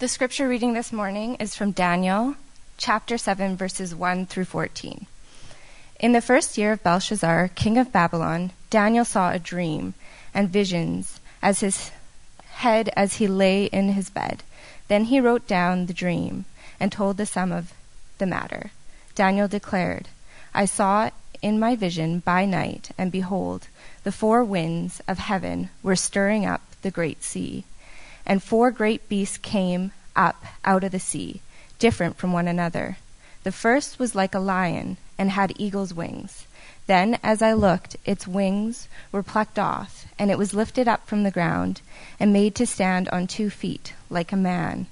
The scripture reading this morning is from Daniel chapter 7, verses 1 through 14. In the first year of Belshazzar, king of Babylon, Daniel saw a dream and visions as his head as he lay in his bed. Then he wrote down the dream and told the sum of the matter. Daniel declared, I saw in my vision by night, and behold, the four winds of heaven were stirring up the great sea. And four great beasts came up out of the sea, different from one another. The first was like a lion, and had eagle's wings. Then, as I looked, its wings were plucked off, and it was lifted up from the ground, and made to stand on two feet, like a man.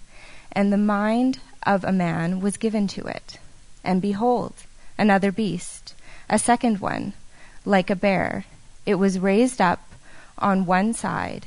And the mind of a man was given to it. And behold, another beast, a second one, like a bear. It was raised up on one side.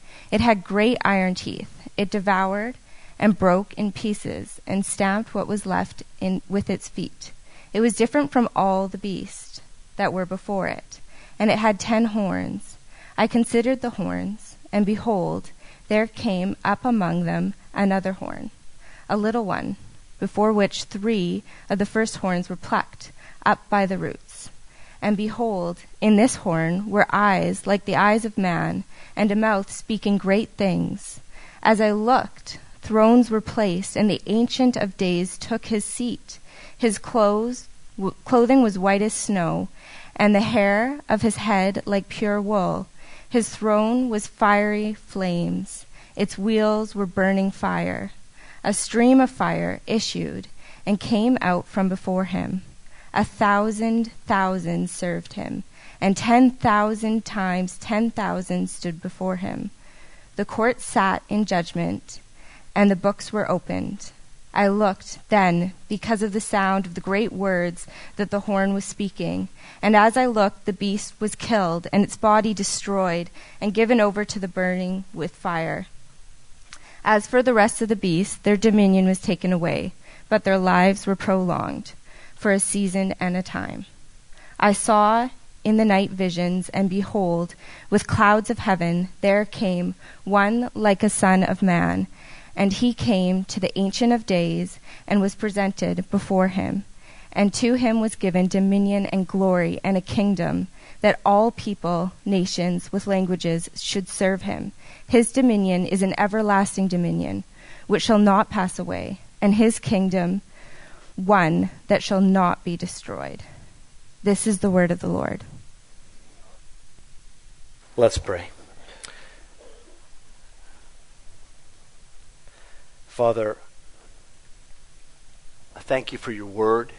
It had great iron teeth. It devoured and broke in pieces and stamped what was left in with its feet. It was different from all the beasts that were before it, and it had ten horns. I considered the horns, and behold, there came up among them another horn, a little one, before which three of the first horns were plucked up by the roots. And behold, in this horn were eyes like the eyes of man, and a mouth speaking great things. As I looked, thrones were placed, and the Ancient of Days took his seat. His clothes, w- clothing was white as snow, and the hair of his head like pure wool. His throne was fiery flames. Its wheels were burning fire. A stream of fire issued and came out from before him. A thousand thousand served him, and ten thousand times ten thousand stood before him. The court sat in judgment, and the books were opened. I looked then because of the sound of the great words that the horn was speaking. And as I looked, the beast was killed, and its body destroyed, and given over to the burning with fire. As for the rest of the beasts, their dominion was taken away, but their lives were prolonged for a season and a time. I saw in the night visions, and behold, with clouds of heaven, there came one like a son of man and he came to the Ancient of Days and was presented before him. And to him was given dominion and glory and a kingdom that all people, nations, with languages should serve him. His dominion is an everlasting dominion which shall not pass away, and his kingdom one that shall not be destroyed. This is the word of the Lord. Let's pray. Father, I thank you for your word.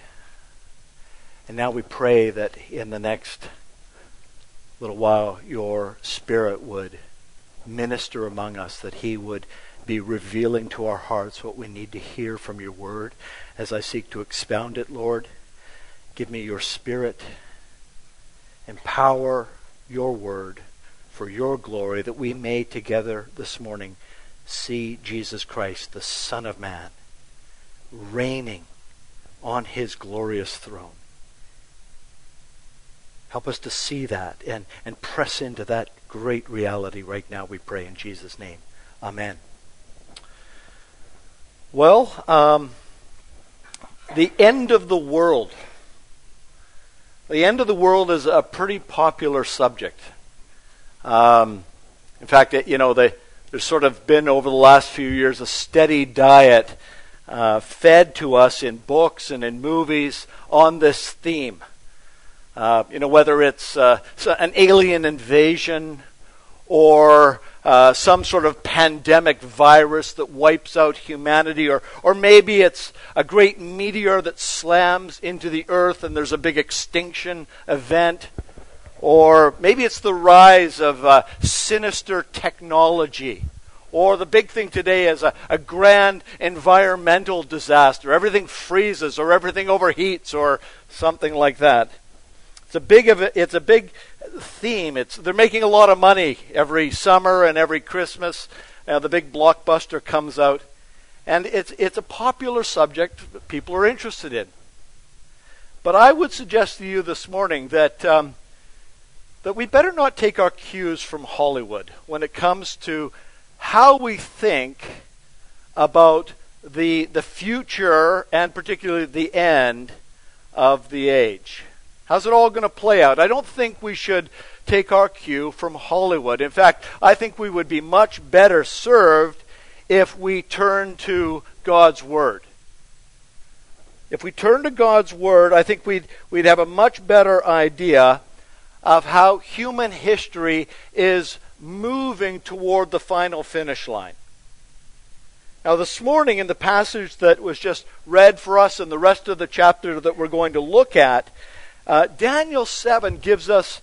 And now we pray that in the next little while your spirit would minister among us, that he would be revealing to our hearts what we need to hear from your word as I seek to expound it, Lord. Give me your spirit. Empower your word for your glory that we may together this morning see Jesus Christ, the Son of Man, reigning on his glorious throne. Help us to see that and, and press into that great reality right now, we pray in Jesus' name. Amen. Well, um, the end of the world. The end of the world is a pretty popular subject. Um, in fact, you know, the, there's sort of been over the last few years a steady diet uh, fed to us in books and in movies on this theme. Uh, you know, whether it's uh, an alien invasion or uh, some sort of pandemic virus that wipes out humanity, or, or maybe it's a great meteor that slams into the earth and there's a big extinction event. Or maybe it's the rise of uh, sinister technology Or the big thing today is a, a grand environmental disaster. Everything freezes or everything overheats or something like that. It's a big it's a big theme. It's they're making a lot of money every summer and every Christmas. Uh, the big blockbuster comes out, and it's it's a popular subject that people are interested in. But I would suggest to you this morning that um, that we better not take our cues from Hollywood when it comes to how we think about the the future and particularly the end of the age. How's it all going to play out? I don't think we should take our cue from Hollywood. In fact, I think we would be much better served if we turn to God's Word. If we turn to God's Word, I think we'd, we'd have a much better idea of how human history is moving toward the final finish line. Now, this morning, in the passage that was just read for us and the rest of the chapter that we're going to look at, uh, Daniel 7 gives us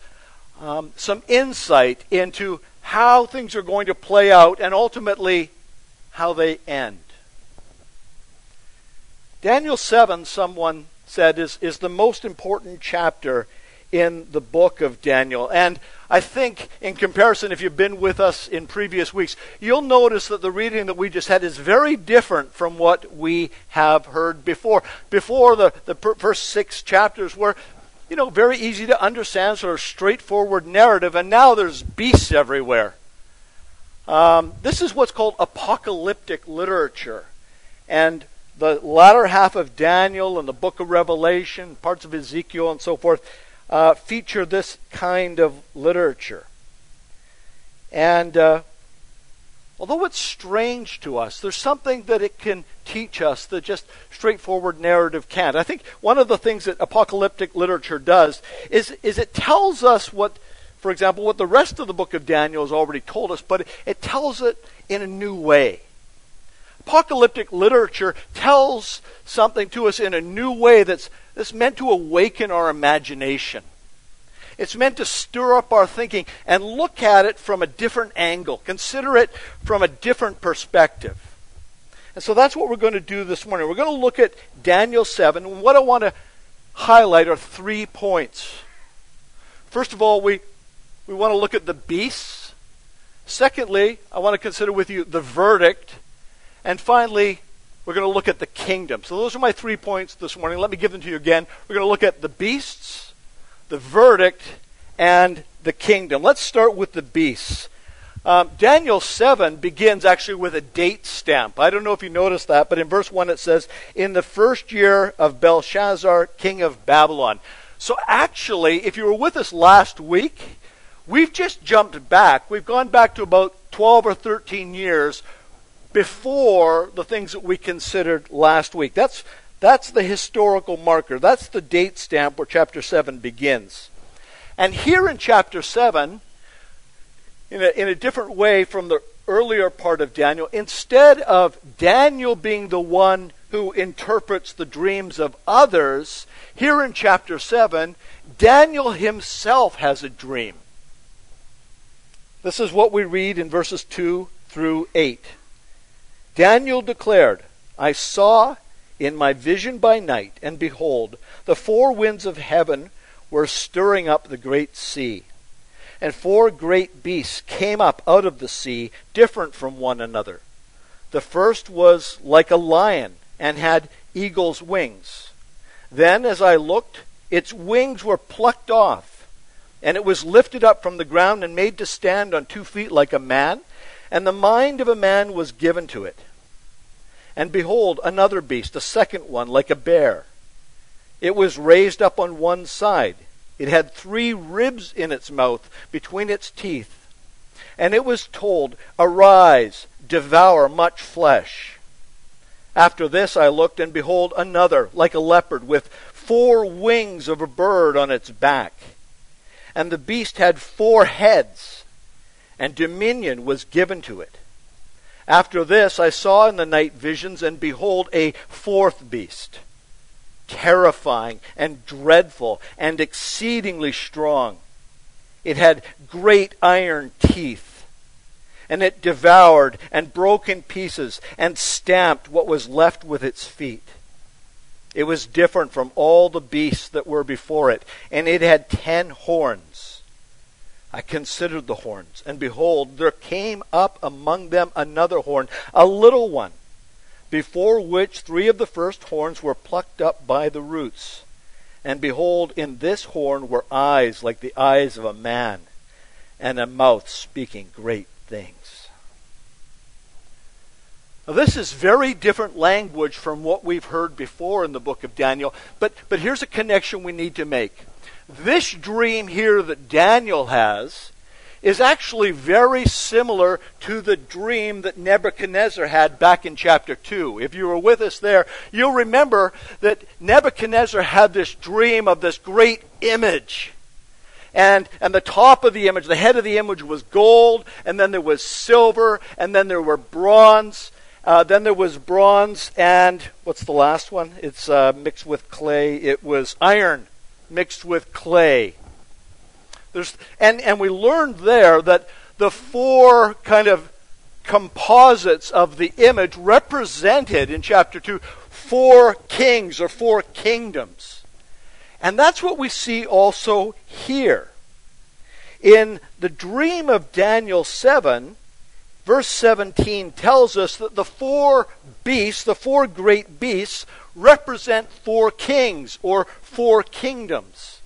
um, some insight into how things are going to play out and ultimately how they end. Daniel 7, someone said, is, is the most important chapter in the book of Daniel. And I think, in comparison, if you've been with us in previous weeks, you'll notice that the reading that we just had is very different from what we have heard before. Before, the, the first six chapters were you know, very easy to understand, sort of straightforward narrative, and now there's beasts everywhere. Um, this is what's called apocalyptic literature. And the latter half of Daniel and the book of Revelation, parts of Ezekiel, and so forth, uh, feature this kind of literature. And uh, although it's strange to us, there's something that it can teach us that just straightforward narrative can't. I think one of the things that apocalyptic literature does is, is it tells us what, for example, what the rest of the book of Daniel has already told us, but it tells it in a new way. Apocalyptic literature tells something to us in a new way that's, that's meant to awaken our imagination. It's meant to stir up our thinking and look at it from a different angle, consider it from a different perspective. And so that's what we're going to do this morning. We're going to look at Daniel 7. And what I want to highlight are three points. First of all, we, we want to look at the beasts. Secondly, I want to consider with you the verdict. And finally, we're going to look at the kingdom. So those are my three points this morning. Let me give them to you again. We're going to look at the beasts, the verdict, and the kingdom. Let's start with the beasts. Um, Daniel 7 begins actually with a date stamp. I don't know if you noticed that, but in verse 1 it says, In the first year of Belshazzar, king of Babylon. So actually, if you were with us last week, we've just jumped back. We've gone back to about 12 or 13 years before the things that we considered last week. That's that's the historical marker. That's the date stamp where chapter 7 begins. And here in chapter 7, in a, in a different way from the earlier part of Daniel, instead of Daniel being the one who interprets the dreams of others, here in chapter 7, Daniel himself has a dream. This is what we read in verses 2 through 8. Daniel declared, I saw in my vision by night, and behold, the four winds of heaven were stirring up the great sea. And four great beasts came up out of the sea, different from one another. The first was like a lion, and had eagle's wings. Then, as I looked, its wings were plucked off, and it was lifted up from the ground and made to stand on two feet like a man, and the mind of a man was given to it. And behold, another beast, a second one, like a bear. It was raised up on one side. It had three ribs in its mouth between its teeth. And it was told, Arise, devour much flesh. After this I looked, and behold, another, like a leopard, with four wings of a bird on its back. And the beast had four heads, and dominion was given to it. After this, I saw in the night visions, and behold, a fourth beast, terrifying and dreadful and exceedingly strong. It had great iron teeth, and it devoured and broke in pieces and stamped what was left with its feet. It was different from all the beasts that were before it, and it had ten horns. I considered the horns, and behold, there came up among them another horn, a little one, before which three of the first horns were plucked up by the roots. And behold, in this horn were eyes like the eyes of a man, and a mouth speaking great things. Now, this is very different language from what we've heard before in the book of Daniel, but, but here's a connection we need to make. This dream here that Daniel has is actually very similar to the dream that Nebuchadnezzar had back in chapter 2. If you were with us there, you'll remember that Nebuchadnezzar had this dream of this great image. And, and the top of the image, the head of the image was gold, and then there was silver, and then there were bronze. Uh, then there was bronze, and what's the last one? It's uh, mixed with clay. It was iron mixed with clay. There's, and, and we learned there that the four kind of composites of the image represented in chapter 2 four kings or four kingdoms. And that's what we see also here. In the dream of Daniel 7, verse 17 tells us that the four beasts, the four great beasts, represent four kings or four kingdoms.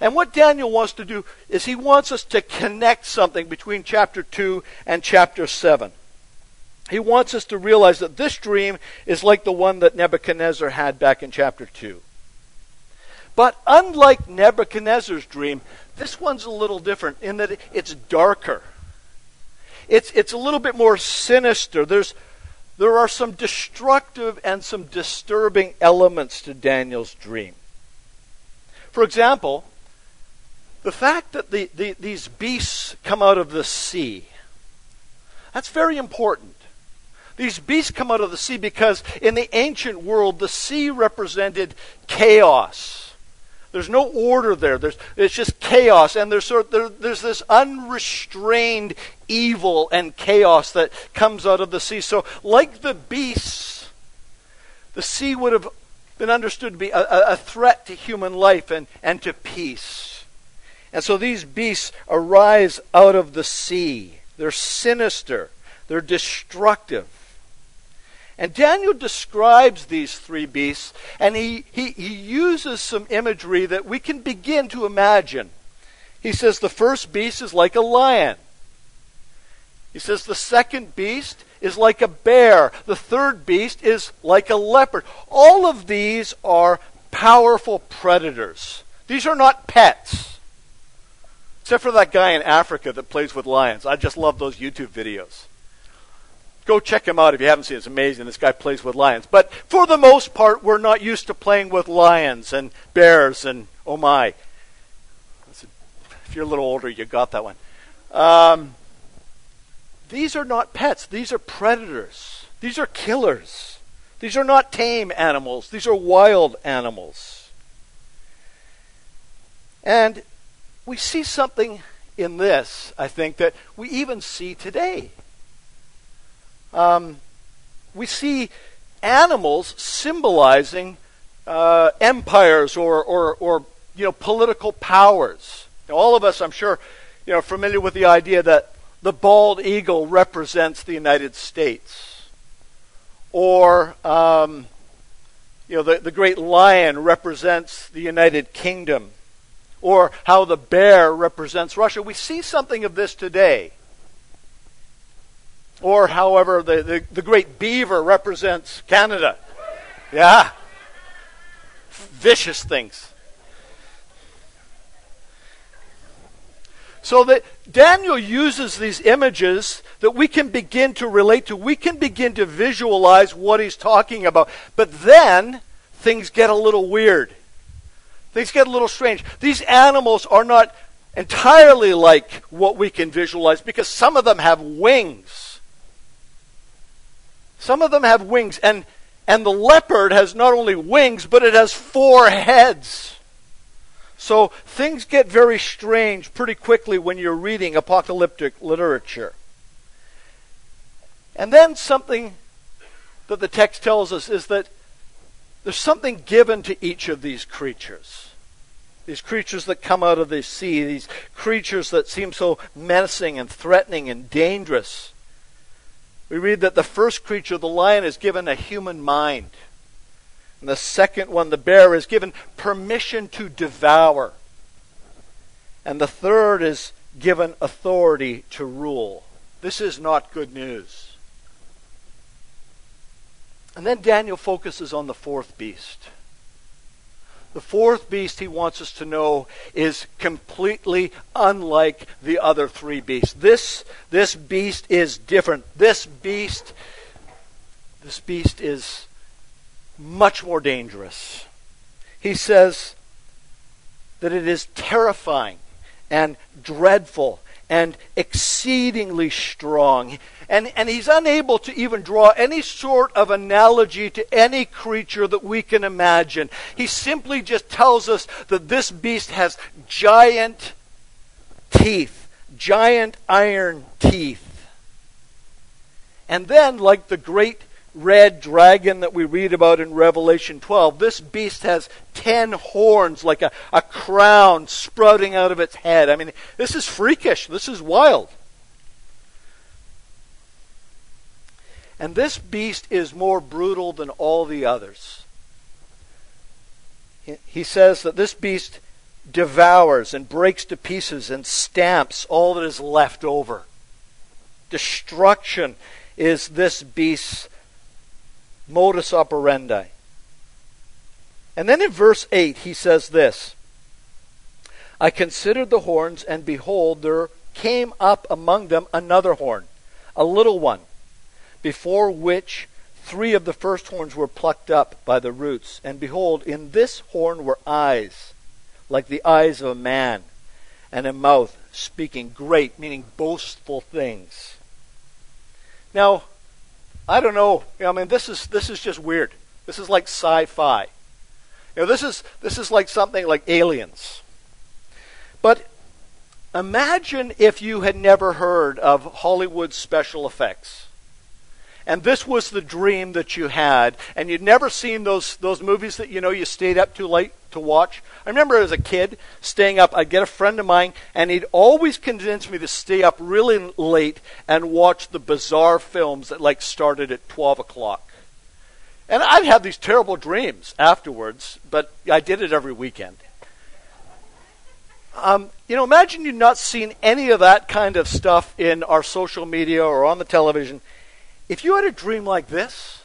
And what Daniel wants to do is he wants us to connect something between chapter 2 and chapter 7. He wants us to realize that this dream is like the one that Nebuchadnezzar had back in chapter 2. But unlike Nebuchadnezzar's dream, this one's a little different in that it's darker. It's, it's a little bit more sinister. There's, there are some destructive and some disturbing elements to Daniel's dream. For example, the fact that the, the, these beasts come out of the sea, that's very important. These beasts come out of the sea because in the ancient world, the sea represented chaos. There's no order there. There's, it's just chaos, and there's, sort of, there, there's this unrestrained evil and chaos that comes out of the sea. So, like the beasts, the sea would have been understood to be a, a threat to human life and, and to peace. And so these beasts arise out of the sea. They're sinister, they're destructive. And Daniel describes these three beasts, and he, he, he uses some imagery that we can begin to imagine. He says the first beast is like a lion. He says the second beast is like a bear. The third beast is like a leopard. All of these are powerful predators. These are not pets. Except for that guy in Africa that plays with lions. I just love those YouTube videos. Go check him out if you haven't seen it. It's amazing. This guy plays with lions. But for the most part, we're not used to playing with lions and bears and oh my. If you're a little older, you got that one. Um, these are not pets. These are predators. These are killers. These are not tame animals. These are wild animals. And we see something in this, I think, that we even see today. Um, we see animals symbolizing uh, empires or, or, or you know political powers. Now, all of us, I'm sure, you know, familiar with the idea that the bald eagle represents the United States, or um, you know, the, the great lion represents the United Kingdom or how the bear represents Russia. We see something of this today. Or, however, the, the, the great beaver represents Canada. Yeah. Vicious things. So that Daniel uses these images that we can begin to relate to. We can begin to visualize what he's talking about. But then things get a little weird. Things get a little strange. These animals are not entirely like what we can visualize because some of them have wings. Some of them have wings, and, and the leopard has not only wings, but it has four heads. So things get very strange pretty quickly when you're reading apocalyptic literature. And then something that the text tells us is that there's something given to each of these creatures. These creatures that come out of the sea, these creatures that seem so menacing and threatening and dangerous. We read that the first creature, the lion, is given a human mind. And the second one, the bear, is given permission to devour. And the third is given authority to rule. This is not good news. And then Daniel focuses on the fourth beast. The fourth beast he wants us to know is completely unlike the other three beasts. This, this beast is different. This beast, this beast is much more dangerous. He says that it is terrifying and dreadful and exceedingly strong. And, and he's unable to even draw any sort of analogy to any creature that we can imagine. He simply just tells us that this beast has giant teeth, giant iron teeth. And then, like the great red dragon that we read about in Revelation 12, this beast has ten horns like a, a crown sprouting out of its head. I mean, this is freakish. This is wild. And this beast is more brutal than all the others. He says that this beast devours and breaks to pieces and stamps all that is left over. Destruction is this beast's modus operandi. And then in verse 8, he says this I considered the horns, and behold, there came up among them another horn, a little one, before which three of the first horns were plucked up by the roots. And behold, in this horn were eyes, like the eyes of a man, and a mouth speaking great, meaning boastful things. Now, I don't know. I mean, this is this is just weird. This is like sci-fi. You know, this is this is like something like aliens. But imagine if you had never heard of Hollywood special effects and this was the dream that you had, and you'd never seen those those movies that you know you stayed up too late to watch. I remember as a kid staying up. I'd get a friend of mine, and he'd always convince me to stay up really late and watch the bizarre films that like started at twelve o'clock. And I'd have these terrible dreams afterwards, but I did it every weekend. Um, you know, imagine you'd not seen any of that kind of stuff in our social media or on the television if you had a dream like this,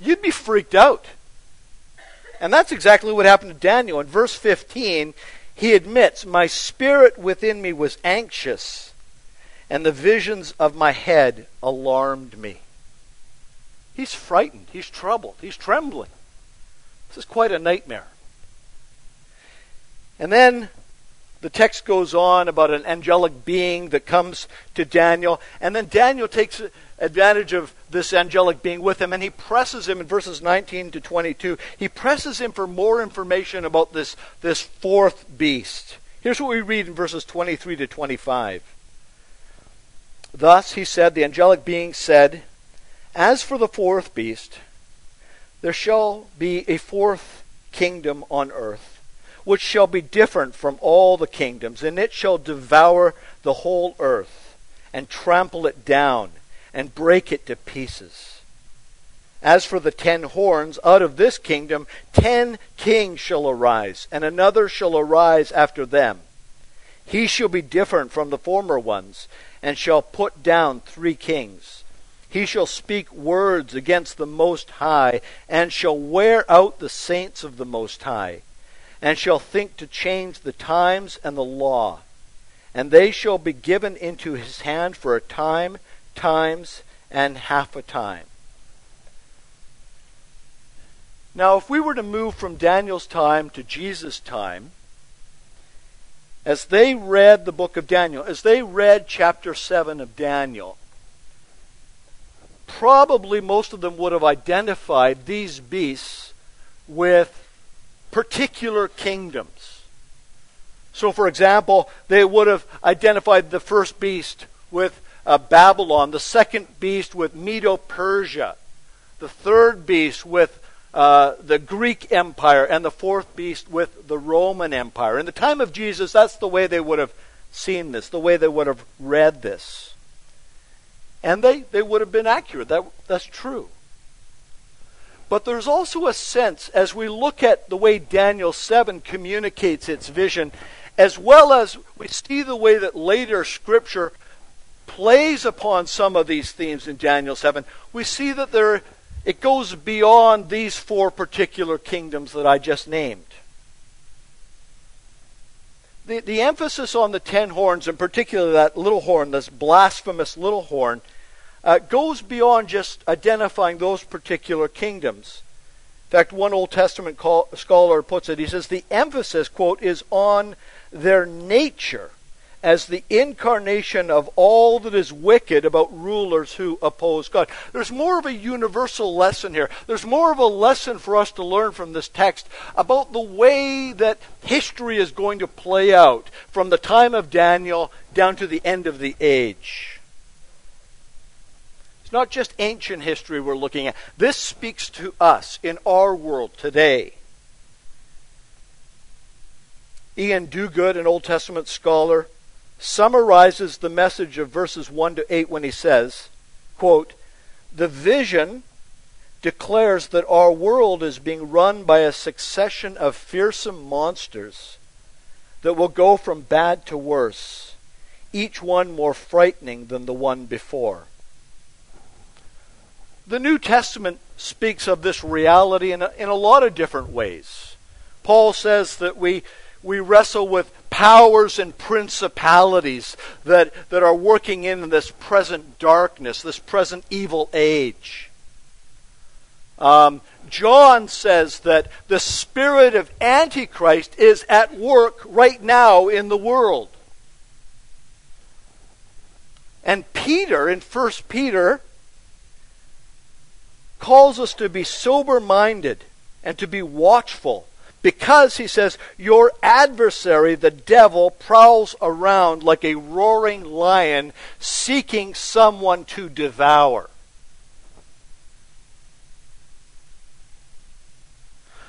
you'd be freaked out. And that's exactly what happened to Daniel. In verse 15, he admits, My spirit within me was anxious, and the visions of my head alarmed me. He's frightened. He's troubled. He's trembling. This is quite a nightmare. And then the text goes on about an angelic being that comes to Daniel, and then Daniel takes advantage of this angelic being with him, and he presses him in verses 19 to 22. He presses him for more information about this, this fourth beast. Here's what we read in verses 23 to 25. Thus he said, the angelic being said, As for the fourth beast, there shall be a fourth kingdom on earth which shall be different from all the kingdoms, and it shall devour the whole earth, and trample it down, and break it to pieces. As for the ten horns, out of this kingdom ten kings shall arise, and another shall arise after them. He shall be different from the former ones, and shall put down three kings. He shall speak words against the Most High, and shall wear out the saints of the Most High and shall think to change the times and the law. And they shall be given into his hand for a time, times, and half a time. Now, if we were to move from Daniel's time to Jesus' time, as they read the book of Daniel, as they read chapter 7 of Daniel, probably most of them would have identified these beasts with particular kingdoms. So, for example, they would have identified the first beast with uh, Babylon, the second beast with Medo Persia, the third beast with uh, the Greek Empire, and the fourth beast with the Roman Empire. In the time of Jesus, that's the way they would have seen this, the way they would have read this. And they, they would have been accurate. That, that's true. But there's also a sense, as we look at the way Daniel 7 communicates its vision, as well as we see the way that later Scripture plays upon some of these themes in Daniel 7, we see that there, it goes beyond these four particular kingdoms that I just named. The, the emphasis on the ten horns, in particular that little horn, this blasphemous little horn, uh, goes beyond just identifying those particular kingdoms. In fact, one Old Testament call, scholar puts it, he says, the emphasis, quote, is on their nature as the incarnation of all that is wicked about rulers who oppose God. There's more of a universal lesson here. There's more of a lesson for us to learn from this text about the way that history is going to play out from the time of Daniel down to the end of the age. It's not just ancient history we're looking at. This speaks to us in our world today. Iain Duguid, an Old Testament scholar, summarizes the message of verses 1 to 8 when he says, quote, The vision declares that our world is being run by a succession of fearsome monsters that will go from bad to worse, each one more frightening than the one before. The New Testament speaks of this reality in a, in a lot of different ways. Paul says that we we wrestle with powers and principalities that, that are working in this present darkness, this present evil age. Um, John says that the spirit of Antichrist is at work right now in the world. And Peter, in 1 Peter, calls us to be sober minded and to be watchful because, he says, your adversary, the devil, prowls around like a roaring lion seeking someone to devour.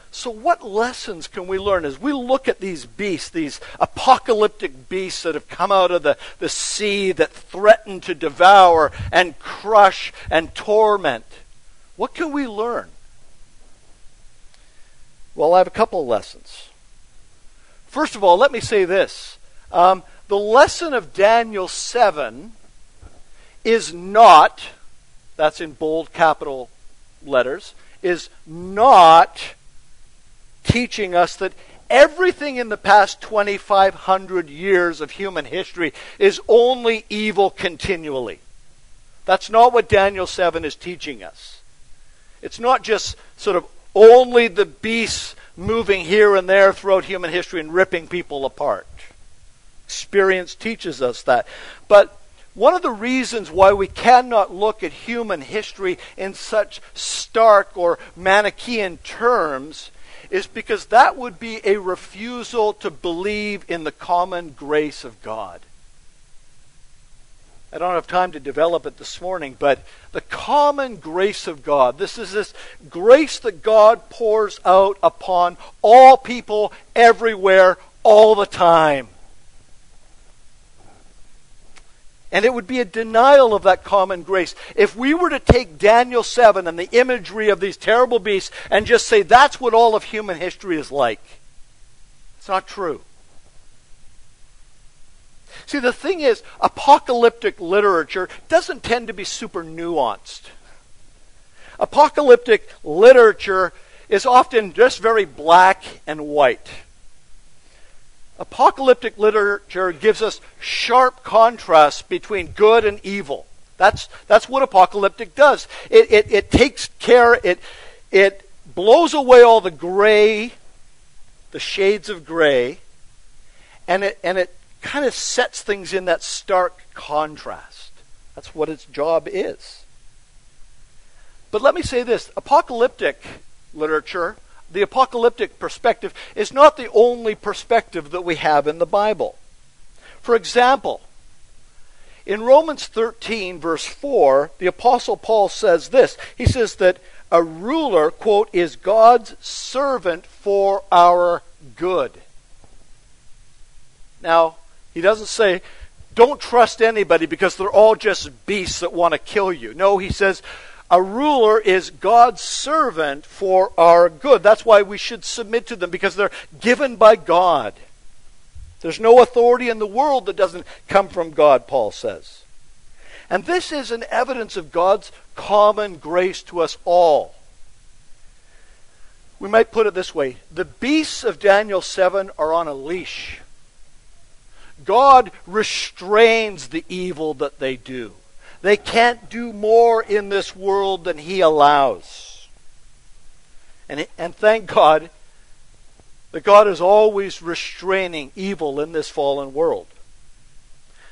So, what lessons can we learn as we look at these beasts, these apocalyptic beasts that have come out of the, the sea that threaten to devour and crush and torment? What can we learn? Well, I have a couple of lessons. First of all, let me say this. Um, the lesson of Daniel 7 is not, that's in bold capital letters, is not teaching us that everything in the past 2,500 years of human history is only evil continually. That's not what Daniel 7 is teaching us. It's not just sort of only the beasts moving here and there throughout human history and ripping people apart. Experience teaches us that. But one of the reasons why we cannot look at human history in such stark or Manichaean terms is because that would be a refusal to believe in the common grace of God. I don't have time to develop it this morning, but the common grace of God. This is this grace that God pours out upon all people everywhere all the time. And it would be a denial of that common grace. If we were to take Daniel 7 and the imagery of these terrible beasts and just say that's what all of human history is like, it's not true. See, the thing is, apocalyptic literature doesn't tend to be super nuanced. Apocalyptic literature is often just very black and white. Apocalyptic literature gives us sharp contrast between good and evil. That's, that's what apocalyptic does. It, it, it takes care, it, it blows away all the gray, the shades of gray, and it, and it kind of sets things in that stark contrast. That's what its job is. But let me say this apocalyptic literature, the apocalyptic perspective, is not the only perspective that we have in the Bible. For example, in Romans 13, verse 4, the Apostle Paul says this. He says that a ruler, quote, is God's servant for our good. Now, he doesn't say, don't trust anybody because they're all just beasts that want to kill you. No, he says, a ruler is God's servant for our good. That's why we should submit to them because they're given by God. There's no authority in the world that doesn't come from God, Paul says. And this is an evidence of God's common grace to us all. We might put it this way the beasts of Daniel 7 are on a leash. God restrains the evil that they do. They can't do more in this world than He allows. And, and thank God, that God is always restraining evil in this fallen world.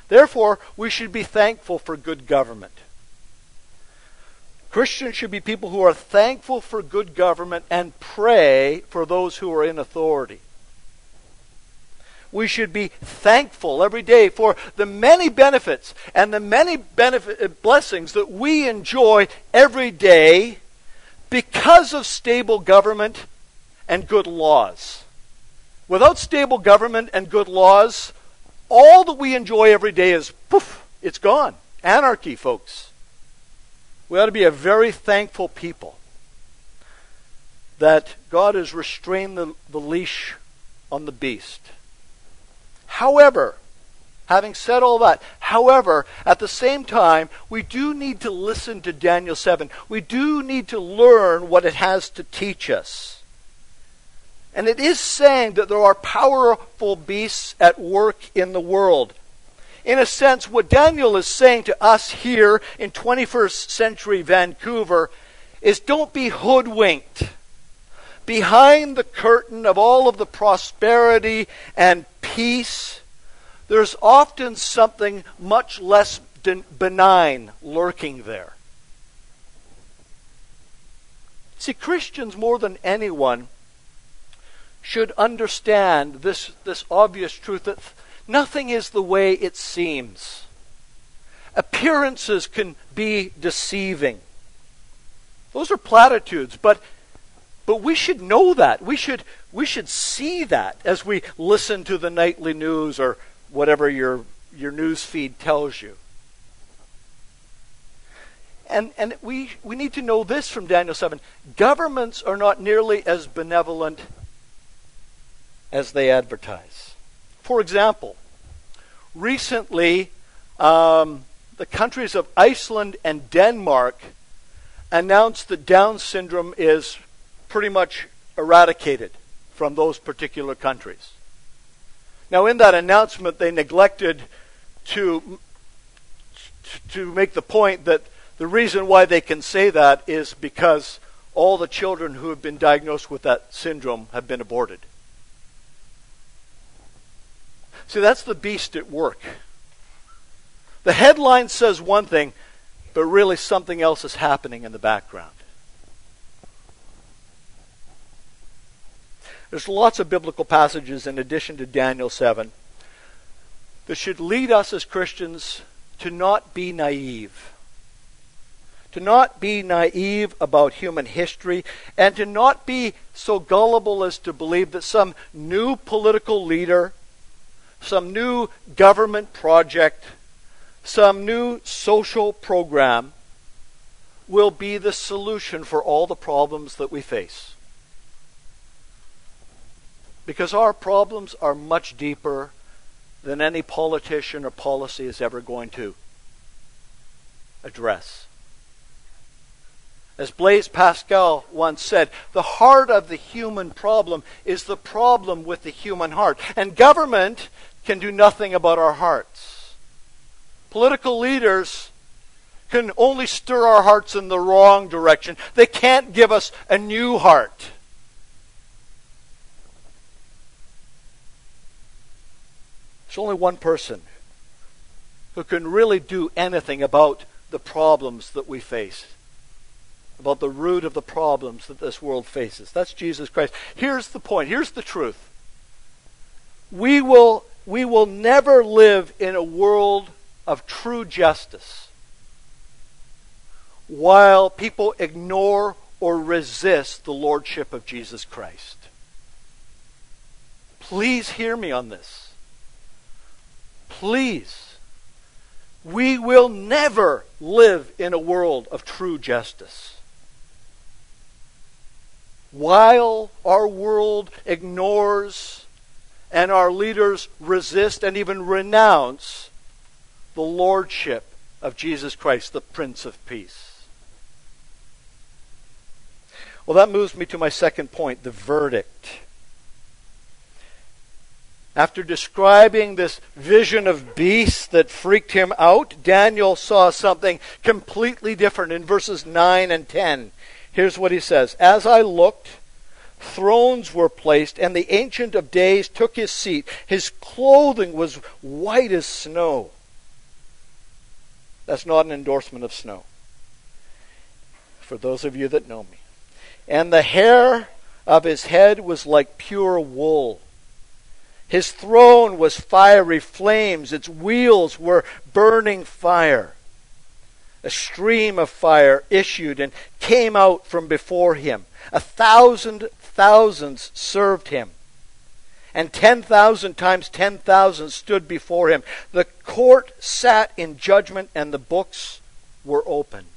Therefore, we should be thankful for good government. Christians should be people who are thankful for good government and pray for those who are in authority. We should be thankful every day for the many benefits and the many benefit, uh, blessings that we enjoy every day because of stable government and good laws. Without stable government and good laws, all that we enjoy every day is poof, it's gone. Anarchy, folks. We ought to be a very thankful people that God has restrained the, the leash on the beast. However, having said all that, however, at the same time, we do need to listen to Daniel 7. We do need to learn what it has to teach us. And it is saying that there are powerful beasts at work in the world. In a sense, what Daniel is saying to us here in 21st century Vancouver is don't be hoodwinked. Behind the curtain of all of the prosperity and peace, there's often something much less benign lurking there. See, Christians, more than anyone, should understand this, this obvious truth that nothing is the way it seems. Appearances can be deceiving. Those are platitudes, but but we should know that. We should we should see that as we listen to the nightly news or whatever your your news feed tells you. And and we we need to know this from Daniel 7. Governments are not nearly as benevolent as they advertise. For example, recently um, the countries of Iceland and Denmark announced that Down syndrome is pretty much eradicated from those particular countries. Now, in that announcement, they neglected to, to make the point that the reason why they can say that is because all the children who have been diagnosed with that syndrome have been aborted. See, that's the beast at work. The headline says one thing, but really something else is happening in the background. There's lots of biblical passages in addition to Daniel 7 that should lead us as Christians to not be naive. To not be naive about human history and to not be so gullible as to believe that some new political leader some new government project, some new social program will be the solution for all the problems that we face. Because our problems are much deeper than any politician or policy is ever going to address. As Blaise Pascal once said, the heart of the human problem is the problem with the human heart. And government can do nothing about our hearts. Political leaders can only stir our hearts in the wrong direction. They can't give us a new heart. There's only one person who can really do anything about the problems that we face, about the root of the problems that this world faces. That's Jesus Christ. Here's the point. Here's the truth. We will we will never live in a world of true justice while people ignore or resist the lordship of Jesus Christ. Please hear me on this. Please. We will never live in a world of true justice. While our world ignores and our leaders resist and even renounce the lordship of Jesus Christ, the Prince of Peace. Well, that moves me to my second point the verdict. After describing this vision of beasts that freaked him out, Daniel saw something completely different in verses 9 and 10. Here's what he says As I looked, thrones were placed, and the Ancient of Days took his seat. His clothing was white as snow. That's not an endorsement of snow. For those of you that know me and the hair of his head was like pure wool. His throne was fiery flames, its wheels were burning fire. A stream of fire issued and came out from before him. A thousand thousands served him, and ten thousand times ten thousand stood before him. The court sat in judgment, and the books were opened.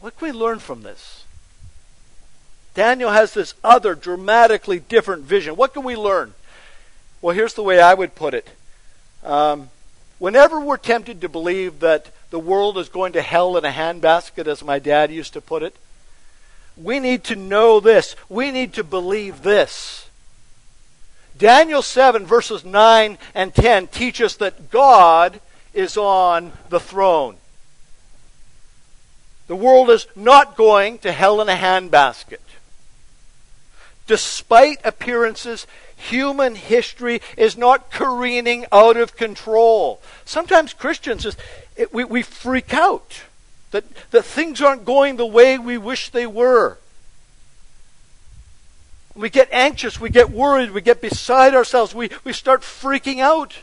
What can we learn from this? Daniel has this other dramatically different vision. What can we learn? Well, here's the way I would put it. Um, whenever we're tempted to believe that the world is going to hell in a handbasket, as my dad used to put it, we need to know this. We need to believe this. Daniel 7, verses 9 and 10 teach us that God is on the throne. The world is not going to hell in a handbasket. Despite appearances, human history is not careening out of control. Sometimes Christians, just, it, we, we freak out that, that things aren't going the way we wish they were. We get anxious, we get worried, we get beside ourselves, we, we start freaking out.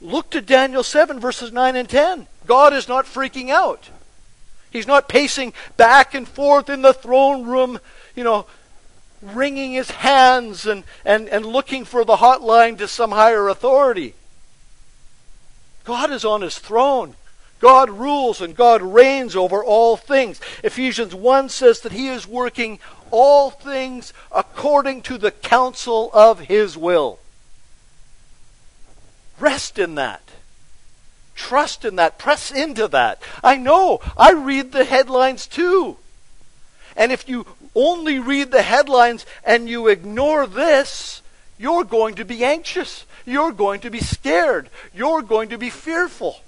Look to Daniel 7, verses 9 and 10. God is not freaking out. He's not pacing back and forth in the throne room, you know, wringing his hands and, and, and looking for the hotline to some higher authority. God is on his throne. God rules and God reigns over all things. Ephesians 1 says that he is working all things according to the counsel of his will. Rest in that. Trust in that. Press into that. I know. I read the headlines too. And if you only read the headlines and you ignore this, you're going to be anxious. You're going to be scared. You're going to be fearful.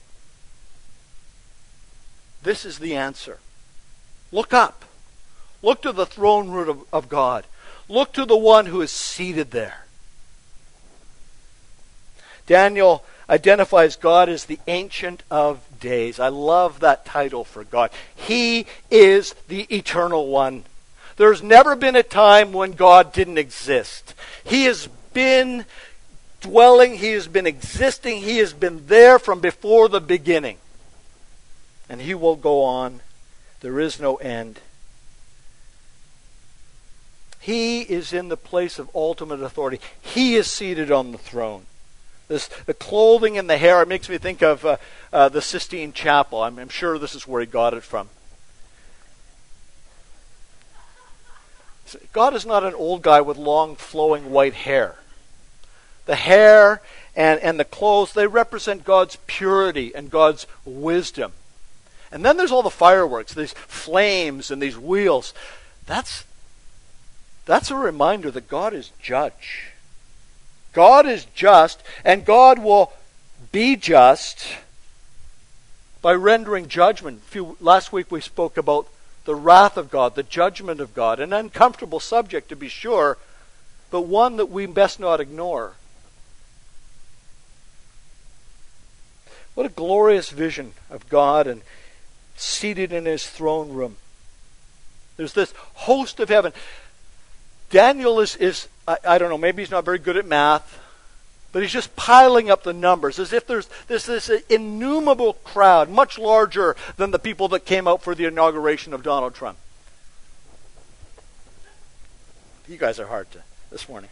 This is the answer. Look up. Look to the throne room of, of God. Look to the one who is seated there. Daniel identifies God as the Ancient of Days. I love that title for God. He is the Eternal One. There's never been a time when God didn't exist. He has been dwelling, He has been existing, He has been there from before the beginning. And He will go on. There is no end. He is in the place of ultimate authority. He is seated on the throne. This, the clothing and the hair, it makes me think of uh, uh, the Sistine Chapel. I'm, I'm sure this is where he got it from. God is not an old guy with long, flowing white hair. The hair and, and the clothes, they represent God's purity and God's wisdom. And then there's all the fireworks, these flames and these wheels. That's, that's a reminder that God is judge. God is just, and God will be just by rendering judgment. Few, last week we spoke about the wrath of God, the judgment of God, an uncomfortable subject to be sure, but one that we best not ignore. What a glorious vision of God and seated in his throne room. There's this host of heaven. Daniel is, is I, I don't know, maybe he's not very good at math. But he's just piling up the numbers as if there's this, this innumerable crowd, much larger than the people that came out for the inauguration of Donald Trump. You guys are hard to this morning.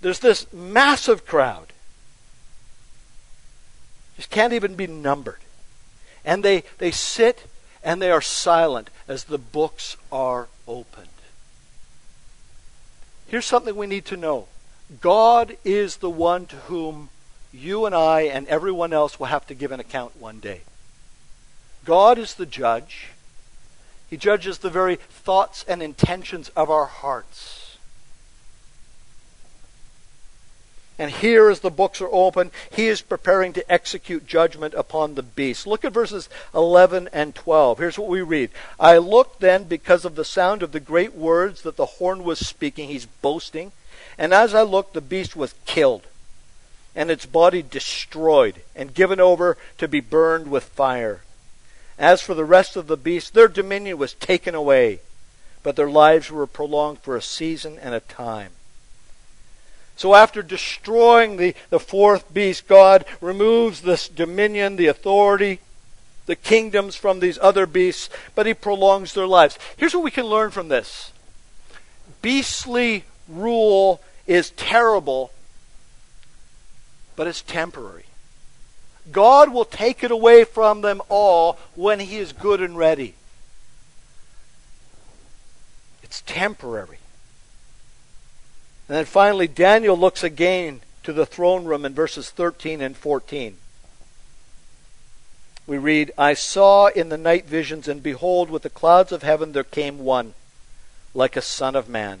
There's this massive crowd. Just can't even be numbered. And they, they sit and they are silent as the books are opened. Here's something we need to know God is the one to whom you and I and everyone else will have to give an account one day. God is the judge. He judges the very thoughts and intentions of our hearts. And here, as the books are open, he is preparing to execute judgment upon the beast. Look at verses 11 and 12. Here's what we read I looked then because of the sound of the great words that the horn was speaking. He's boasting. And as I looked, the beast was killed, and its body destroyed, and given over to be burned with fire. As for the rest of the beasts, their dominion was taken away, but their lives were prolonged for a season and a time. So after destroying the, the fourth beast, God removes this dominion, the authority, the kingdoms from these other beasts, but he prolongs their lives. Here's what we can learn from this. Beastly rule is terrible, but it's temporary. God will take it away from them all when He is good and ready. It's temporary. And then finally, Daniel looks again to the throne room in verses 13 and 14. We read, I saw in the night visions, and behold, with the clouds of heaven there came one, like a son of man.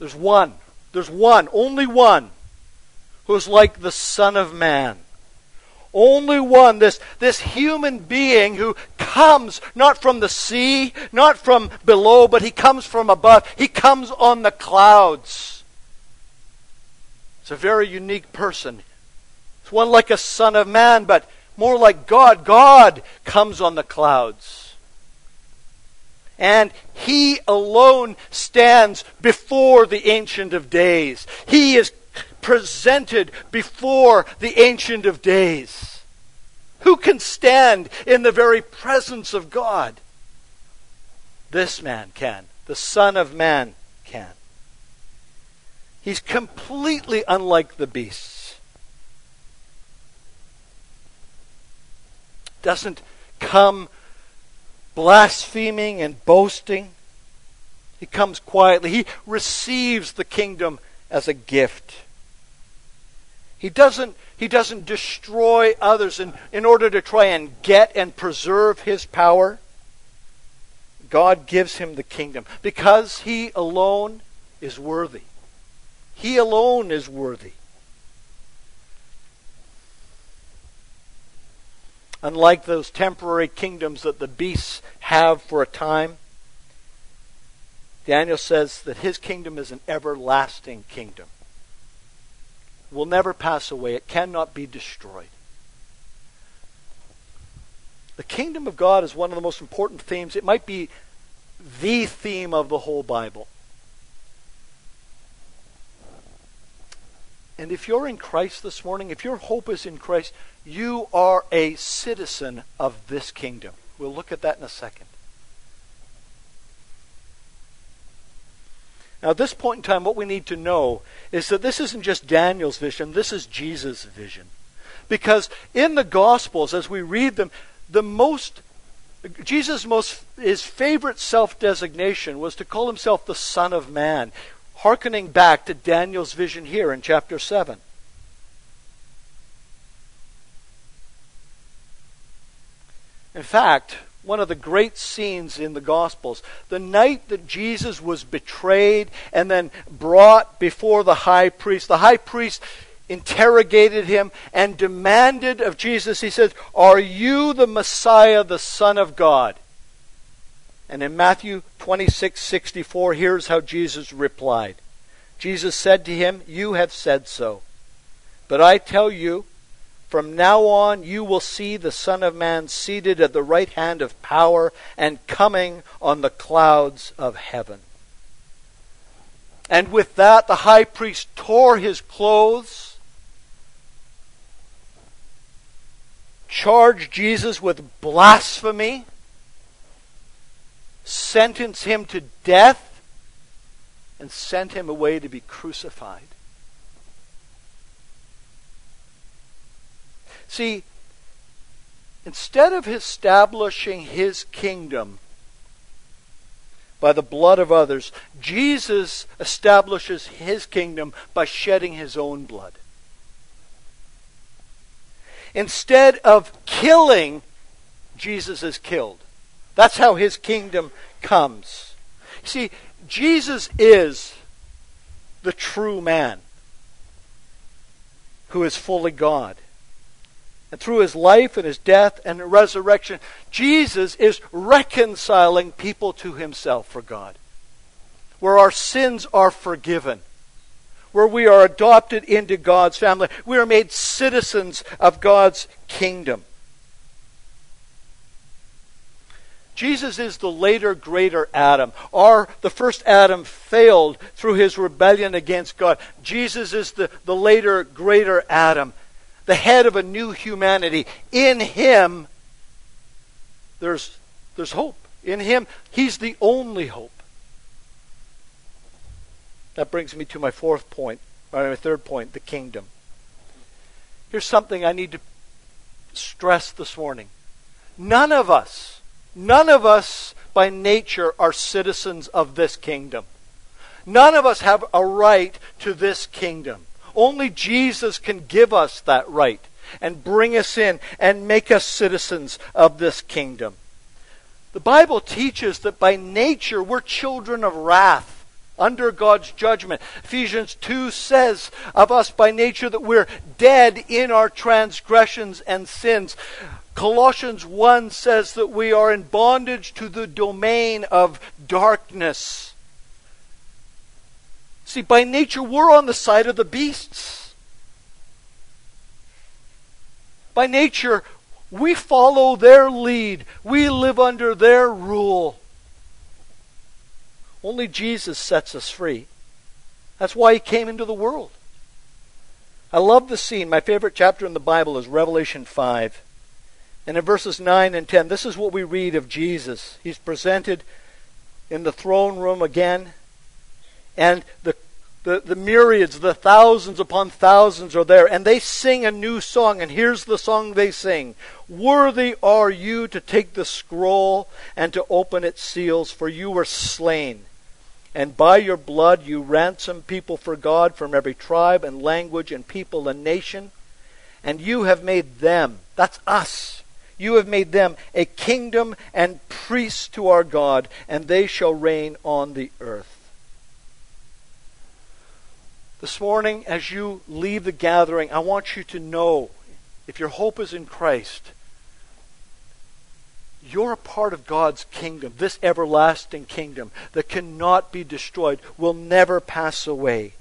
There's one. There's one, only one, who's like the Son of Man. Only one, this, this human being who comes not from the sea, not from below, but he comes from above. He comes on the clouds. It's a very unique person. It's one like a son of man, but more like God. God comes on the clouds and he alone stands before the Ancient of Days. He is presented before the Ancient of Days. Who can stand in the very presence of God? This man can. The Son of Man can. He's completely unlike the beasts. Doesn't come blaspheming and boasting. He comes quietly. He receives the kingdom as a gift. He doesn't, he doesn't destroy others in, in order to try and get and preserve his power. God gives him the kingdom because he alone is worthy. He alone is worthy. Unlike those temporary kingdoms that the beasts have for a time. Daniel says that his kingdom is an everlasting kingdom. It will never pass away. It cannot be destroyed. The kingdom of God is one of the most important themes. It might be the theme of the whole Bible. And if you're in Christ this morning, if your hope is in Christ, you are a citizen of this kingdom. We'll look at that in a second. Now, at this point in time, what we need to know is that this isn't just Daniel's vision, this is Jesus' vision. Because in the Gospels, as we read them, the most Jesus' most his favorite self-designation was to call himself the Son of Man, hearkening back to Daniel's vision here in chapter 7. In fact, one of the great scenes in the Gospels. The night that Jesus was betrayed and then brought before the high priest, the high priest interrogated him and demanded of Jesus, he says, Are you the Messiah, the Son of God? And in Matthew 26 64, here's how Jesus replied Jesus said to him, You have said so. But I tell you, from now on, you will see the Son of Man seated at the right hand of power and coming on the clouds of heaven. And with that, the high priest tore his clothes, charged Jesus with blasphemy, sentenced him to death, and sent him away to be crucified. See, instead of establishing his kingdom by the blood of others, Jesus establishes his kingdom by shedding his own blood. Instead of killing, Jesus is killed. That's how his kingdom comes. See, Jesus is the true man who is fully God. And through his life and his death and resurrection, Jesus is reconciling people to himself for God. Where our sins are forgiven, where we are adopted into God's family, we are made citizens of God's kingdom. Jesus is the later greater Adam. Our, the first Adam failed through his rebellion against God. Jesus is the, the later greater Adam the head of a new humanity. In him, there's, there's hope. In him, he's the only hope. That brings me to my fourth point, or my third point, the kingdom. Here's something I need to stress this morning. None of us, none of us by nature are citizens of this kingdom. None of us have a right to this kingdom. Only Jesus can give us that right and bring us in and make us citizens of this kingdom. The Bible teaches that by nature we're children of wrath under God's judgment. Ephesians 2 says of us by nature that we're dead in our transgressions and sins. Colossians 1 says that we are in bondage to the domain of darkness. See, by nature, we're on the side of the beasts. By nature, we follow their lead, we live under their rule. Only Jesus sets us free. That's why he came into the world. I love the scene. My favorite chapter in the Bible is Revelation 5. And in verses 9 and 10, this is what we read of Jesus. He's presented in the throne room again. And the, the, the myriads, the thousands upon thousands are there, and they sing a new song. And here's the song they sing Worthy are you to take the scroll and to open its seals, for you were slain. And by your blood you ransom people for God from every tribe and language and people and nation. And you have made them, that's us, you have made them a kingdom and priests to our God, and they shall reign on the earth. This morning, as you leave the gathering, I want you to know if your hope is in Christ, you're a part of God's kingdom, this everlasting kingdom that cannot be destroyed, will never pass away.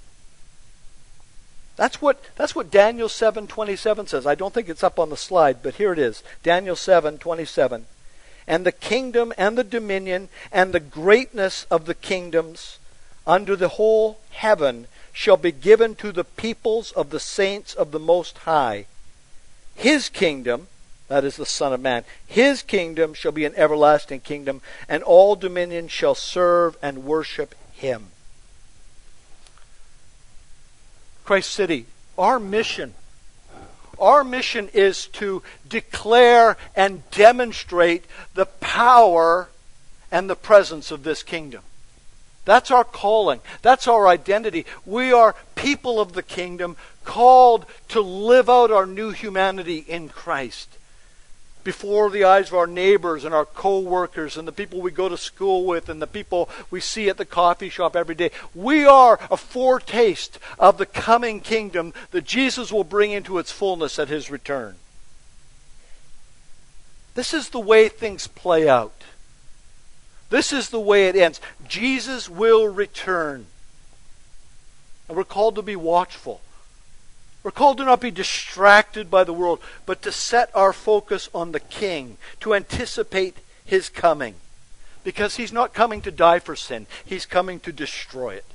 That's what, that's what Daniel 7:27 says. I don't think it's up on the slide, but here it is. Daniel 7:27. And the kingdom and the dominion and the greatness of the kingdoms under the whole heaven shall be given to the peoples of the saints of the Most High. His kingdom, that is the Son of Man, his kingdom shall be an everlasting kingdom, and all dominion shall serve and worship him. Christ City, our mission our mission is to declare and demonstrate the power and the presence of this kingdom. That's our calling. That's our identity. We are people of the kingdom called to live out our new humanity in Christ. Before the eyes of our neighbors and our co-workers and the people we go to school with and the people we see at the coffee shop every day. We are a foretaste of the coming kingdom that Jesus will bring into its fullness at his return. This is the way things play out. This is the way it ends. Jesus will return. And we're called to be watchful. We're called to not be distracted by the world, but to set our focus on the King, to anticipate his coming. Because he's not coming to die for sin, he's coming to destroy it.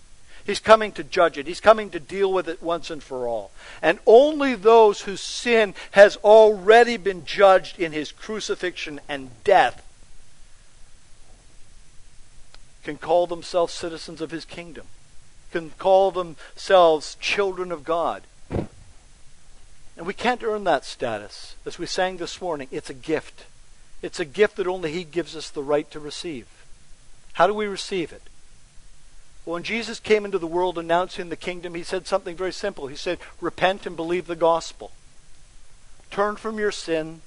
He's coming to judge it. He's coming to deal with it once and for all. And only those whose sin has already been judged in his crucifixion and death can call themselves citizens of his kingdom, can call themselves children of God. And we can't earn that status. As we sang this morning, it's a gift. It's a gift that only He gives us the right to receive. How do we receive it? Well, when Jesus came into the world announcing the kingdom, He said something very simple. He said, Repent and believe the gospel. Turn from your sin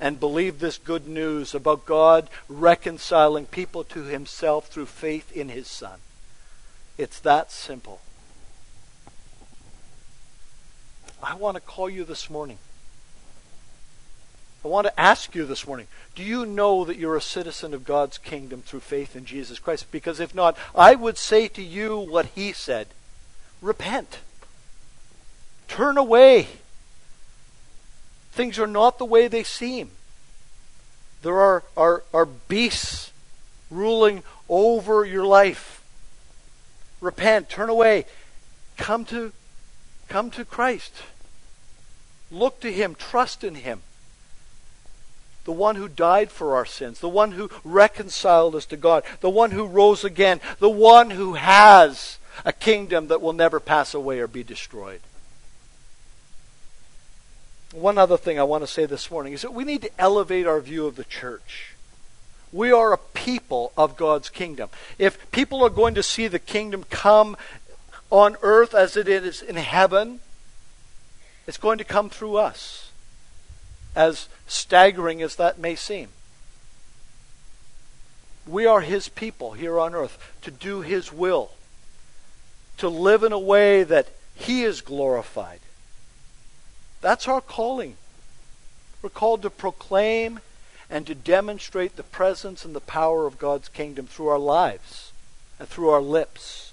and believe this good news about God reconciling people to Himself through faith in His Son. It's that simple. I want to call you this morning. I want to ask you this morning do you know that you're a citizen of God's kingdom through faith in Jesus Christ? Because if not, I would say to you what he said repent, turn away. Things are not the way they seem. There are, are, are beasts ruling over your life. Repent, turn away, come to Come to Christ. Look to Him, trust in Him. The one who died for our sins, the one who reconciled us to God, the one who rose again, the one who has a kingdom that will never pass away or be destroyed. One other thing I want to say this morning is that we need to elevate our view of the church. We are a people of God's kingdom. If people are going to see the kingdom come on earth as it is in heaven, it's going to come through us, as staggering as that may seem. We are His people here on earth to do His will, to live in a way that He is glorified. That's our calling. We're called to proclaim and to demonstrate the presence and the power of God's kingdom through our lives and through our lips.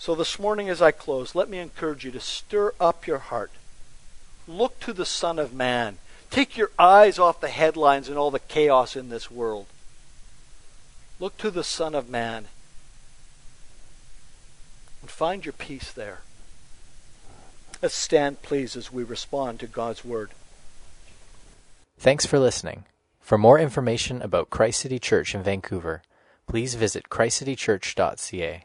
So this morning, as I close, let me encourage you to stir up your heart. Look to the Son of Man. Take your eyes off the headlines and all the chaos in this world. Look to the Son of Man and find your peace there. Let's stand, please, as we respond to God's Word. Thanks for listening. For more information about Christ City Church in Vancouver, please visit christcitychurch.ca.